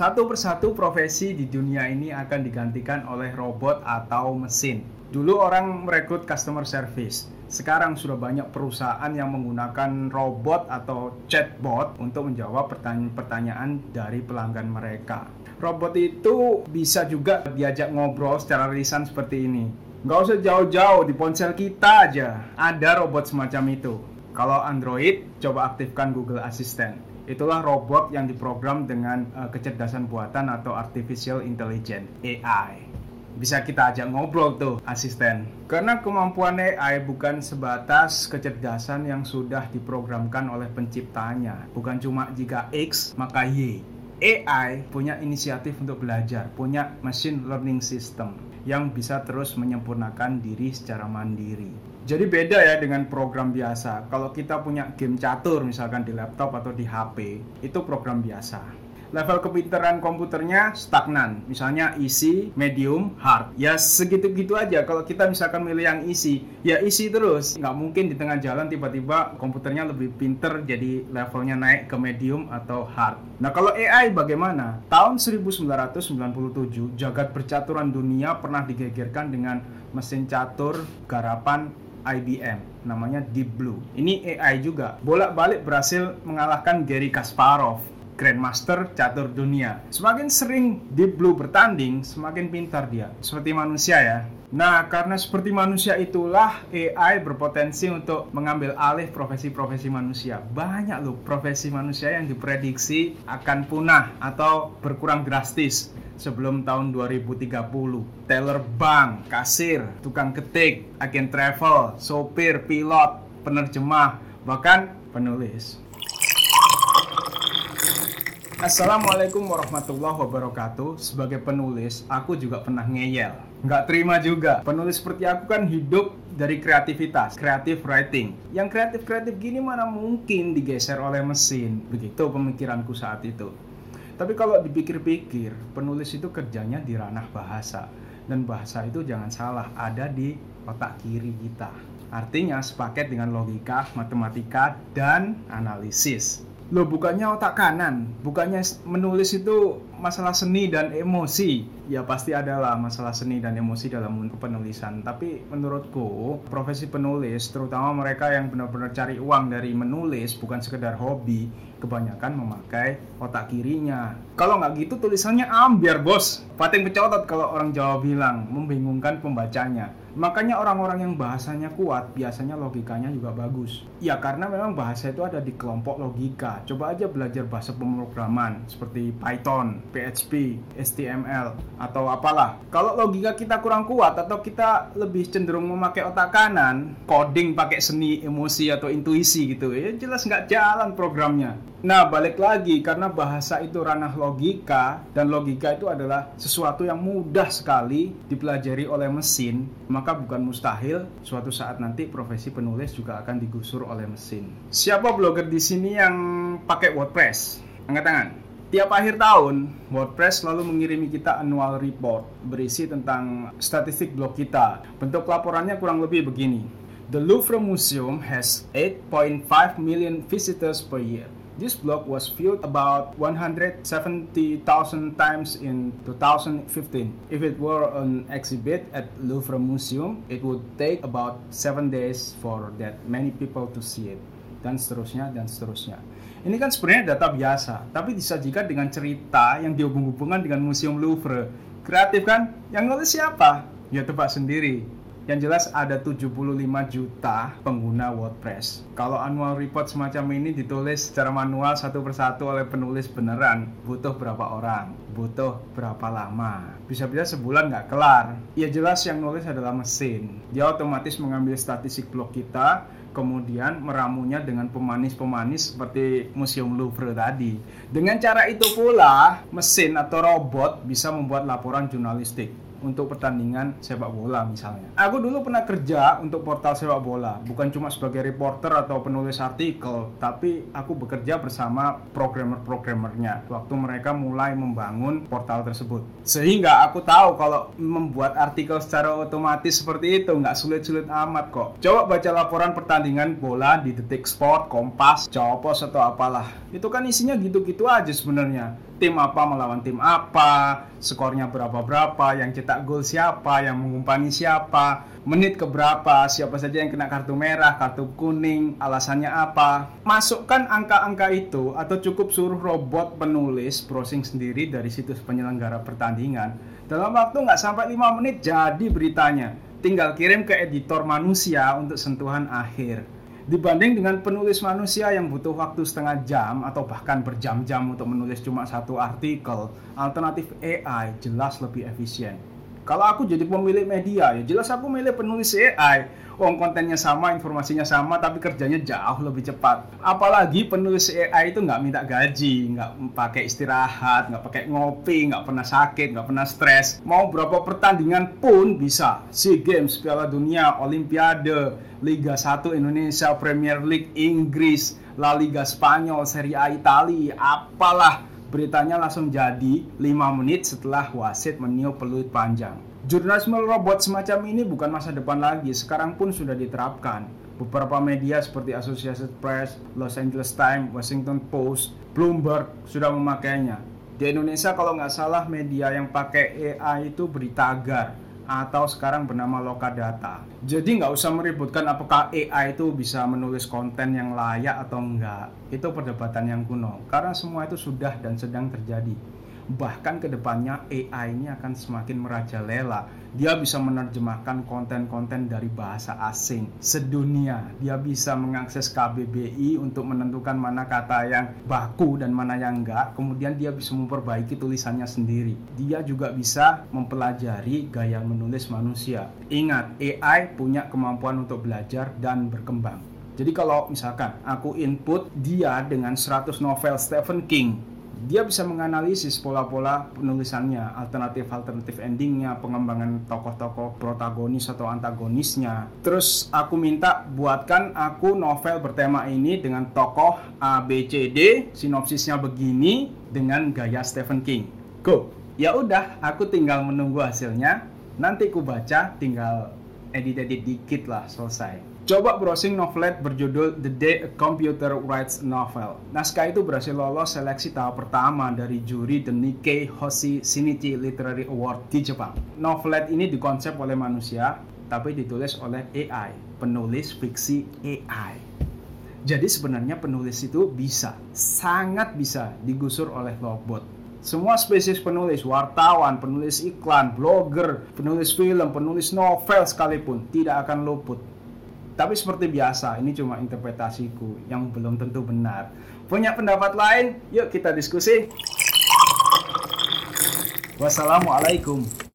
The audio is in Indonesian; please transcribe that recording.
Satu persatu profesi di dunia ini akan digantikan oleh robot atau mesin. Dulu orang merekrut customer service. Sekarang sudah banyak perusahaan yang menggunakan robot atau chatbot untuk menjawab pertanyaan-pertanyaan dari pelanggan mereka. Robot itu bisa juga diajak ngobrol secara lisan seperti ini. Nggak usah jauh-jauh, di ponsel kita aja ada robot semacam itu. Kalau Android, coba aktifkan Google Assistant itulah robot yang diprogram dengan uh, kecerdasan buatan atau artificial intelligence AI bisa kita ajak ngobrol tuh asisten. Karena kemampuan AI bukan sebatas kecerdasan yang sudah diprogramkan oleh penciptanya. Bukan cuma jika X maka Y. AI punya inisiatif untuk belajar punya machine learning system yang bisa terus menyempurnakan diri secara mandiri jadi beda ya dengan program biasa. Kalau kita punya game catur misalkan di laptop atau di HP, itu program biasa. Level kepintaran komputernya stagnan, misalnya easy, medium, hard. Ya segitu-gitu aja. Kalau kita misalkan milih yang easy, ya easy terus. Nggak mungkin di tengah jalan tiba-tiba komputernya lebih pinter jadi levelnya naik ke medium atau hard. Nah kalau AI bagaimana? Tahun 1997, jagat percaturan dunia pernah digegerkan dengan mesin catur garapan IBM namanya Deep Blue. Ini AI juga. Bolak-balik berhasil mengalahkan Gary Kasparov, Grandmaster catur dunia. Semakin sering Deep Blue bertanding, semakin pintar dia. Seperti manusia ya. Nah, karena seperti manusia itulah AI berpotensi untuk mengambil alih profesi-profesi manusia. Banyak loh profesi manusia yang diprediksi akan punah atau berkurang drastis sebelum tahun 2030. Teller bank, kasir, tukang ketik, agen travel, sopir, pilot, penerjemah, bahkan penulis. Assalamualaikum warahmatullahi wabarakatuh. Sebagai penulis, aku juga pernah ngeyel. Nggak terima juga. Penulis seperti aku kan hidup dari kreativitas, creative writing. Yang kreatif-kreatif gini mana mungkin digeser oleh mesin. Begitu pemikiranku saat itu. Tapi kalau dipikir-pikir, penulis itu kerjanya di ranah bahasa. Dan bahasa itu jangan salah, ada di otak kiri kita. Artinya sepaket dengan logika, matematika, dan analisis. Loh bukannya otak kanan, bukannya menulis itu masalah seni dan emosi. Ya pasti adalah masalah seni dan emosi dalam penulisan. Tapi menurutku profesi penulis, terutama mereka yang benar-benar cari uang dari menulis, bukan sekedar hobi, kebanyakan memakai otak kirinya. Kalau nggak gitu tulisannya ambiar bos. Pating pecotot kalau orang Jawa bilang, membingungkan pembacanya. Makanya orang-orang yang bahasanya kuat biasanya logikanya juga bagus. Ya karena memang bahasa itu ada di kelompok logika. Coba aja belajar bahasa pemrograman seperti Python, PHP, HTML atau apalah. Kalau logika kita kurang kuat atau kita lebih cenderung memakai otak kanan, coding pakai seni, emosi atau intuisi gitu, ya jelas nggak jalan programnya. Nah, balik lagi karena bahasa itu ranah logika dan logika itu adalah sesuatu yang mudah sekali dipelajari oleh mesin, maka bukan mustahil suatu saat nanti profesi penulis juga akan digusur oleh mesin. Siapa blogger di sini yang pakai WordPress? Angkat tangan. Tiap akhir tahun, WordPress selalu mengirimi kita annual report berisi tentang statistik blog kita. Bentuk laporannya kurang lebih begini. The Louvre Museum has 8.5 million visitors per year. This blog was viewed about 170,000 times in 2015. If it were an exhibit at Louvre Museum, it would take about 7 days for that many people to see it. Dan seterusnya, dan seterusnya. Ini kan sebenarnya data biasa, tapi disajikan dengan cerita yang dihubung-hubungkan dengan Museum Louvre. Kreatif kan? Yang nulis siapa? Ya tebak sendiri yang jelas ada 75 juta pengguna WordPress. Kalau annual report semacam ini ditulis secara manual satu persatu oleh penulis beneran, butuh berapa orang? Butuh berapa lama? Bisa-bisa sebulan nggak kelar. Ya jelas yang nulis adalah mesin. Dia otomatis mengambil statistik blog kita, kemudian meramunya dengan pemanis-pemanis seperti Museum Louvre tadi. Dengan cara itu pula, mesin atau robot bisa membuat laporan jurnalistik untuk pertandingan sepak bola misalnya. Aku dulu pernah kerja untuk portal sepak bola, bukan cuma sebagai reporter atau penulis artikel, tapi aku bekerja bersama programmer-programmernya waktu mereka mulai membangun portal tersebut. Sehingga aku tahu kalau membuat artikel secara otomatis seperti itu nggak sulit-sulit amat kok. Coba baca laporan pertandingan bola di Detik Sport, Kompas, Copos atau apalah. Itu kan isinya gitu-gitu aja sebenarnya tim apa melawan tim apa, skornya berapa-berapa, yang cetak gol siapa, yang mengumpani siapa, menit keberapa, siapa saja yang kena kartu merah, kartu kuning, alasannya apa. Masukkan angka-angka itu atau cukup suruh robot penulis browsing sendiri dari situs penyelenggara pertandingan. Dalam waktu nggak sampai 5 menit jadi beritanya. Tinggal kirim ke editor manusia untuk sentuhan akhir. Dibanding dengan penulis manusia yang butuh waktu setengah jam atau bahkan berjam-jam untuk menulis cuma satu artikel, alternatif AI jelas lebih efisien. Kalau aku jadi pemilik media, ya jelas aku milih penulis AI. Wong kontennya sama, informasinya sama, tapi kerjanya jauh lebih cepat. Apalagi penulis AI itu nggak minta gaji, nggak pakai istirahat, nggak pakai ngopi, nggak pernah sakit, nggak pernah stres. Mau berapa pertandingan pun bisa. SEA Games, Piala Dunia, Olimpiade, Liga 1 Indonesia, Premier League Inggris, La Liga Spanyol, Serie A Italia, apalah beritanya langsung jadi 5 menit setelah wasit meniup peluit panjang. Jurnalisme robot semacam ini bukan masa depan lagi, sekarang pun sudah diterapkan. Beberapa media seperti Associated Press, Los Angeles Times, Washington Post, Bloomberg sudah memakainya. Di Indonesia kalau nggak salah media yang pakai AI itu berita agar atau sekarang bernama Lokadata. Jadi nggak usah meributkan apakah AI itu bisa menulis konten yang layak atau enggak. Itu perdebatan yang kuno. Karena semua itu sudah dan sedang terjadi bahkan ke depannya AI ini akan semakin merajalela. Dia bisa menerjemahkan konten-konten dari bahasa asing sedunia. Dia bisa mengakses KBBI untuk menentukan mana kata yang baku dan mana yang enggak. Kemudian dia bisa memperbaiki tulisannya sendiri. Dia juga bisa mempelajari gaya menulis manusia. Ingat, AI punya kemampuan untuk belajar dan berkembang. Jadi kalau misalkan aku input dia dengan 100 novel Stephen King dia bisa menganalisis pola-pola penulisannya, alternatif-alternatif endingnya, pengembangan tokoh-tokoh protagonis atau antagonisnya. Terus aku minta buatkan aku novel bertema ini dengan tokoh A, B, C, D, sinopsisnya begini dengan gaya Stephen King. Go. Ya udah, aku tinggal menunggu hasilnya. Nanti ku baca, tinggal edit-edit dikit lah selesai. Coba browsing novelet berjudul The Day a Computer Writes a Novel. Naskah itu berhasil lolos seleksi tahap pertama dari juri The Nikkei Hoshi Shinichi Literary Award di Jepang. Novelet ini dikonsep oleh manusia, tapi ditulis oleh AI, penulis fiksi AI. Jadi sebenarnya penulis itu bisa, sangat bisa digusur oleh robot. Semua spesies penulis, wartawan, penulis iklan, blogger, penulis film, penulis novel sekalipun tidak akan luput tapi seperti biasa, ini cuma interpretasiku yang belum tentu benar. Punya pendapat lain? Yuk kita diskusi. Wassalamualaikum.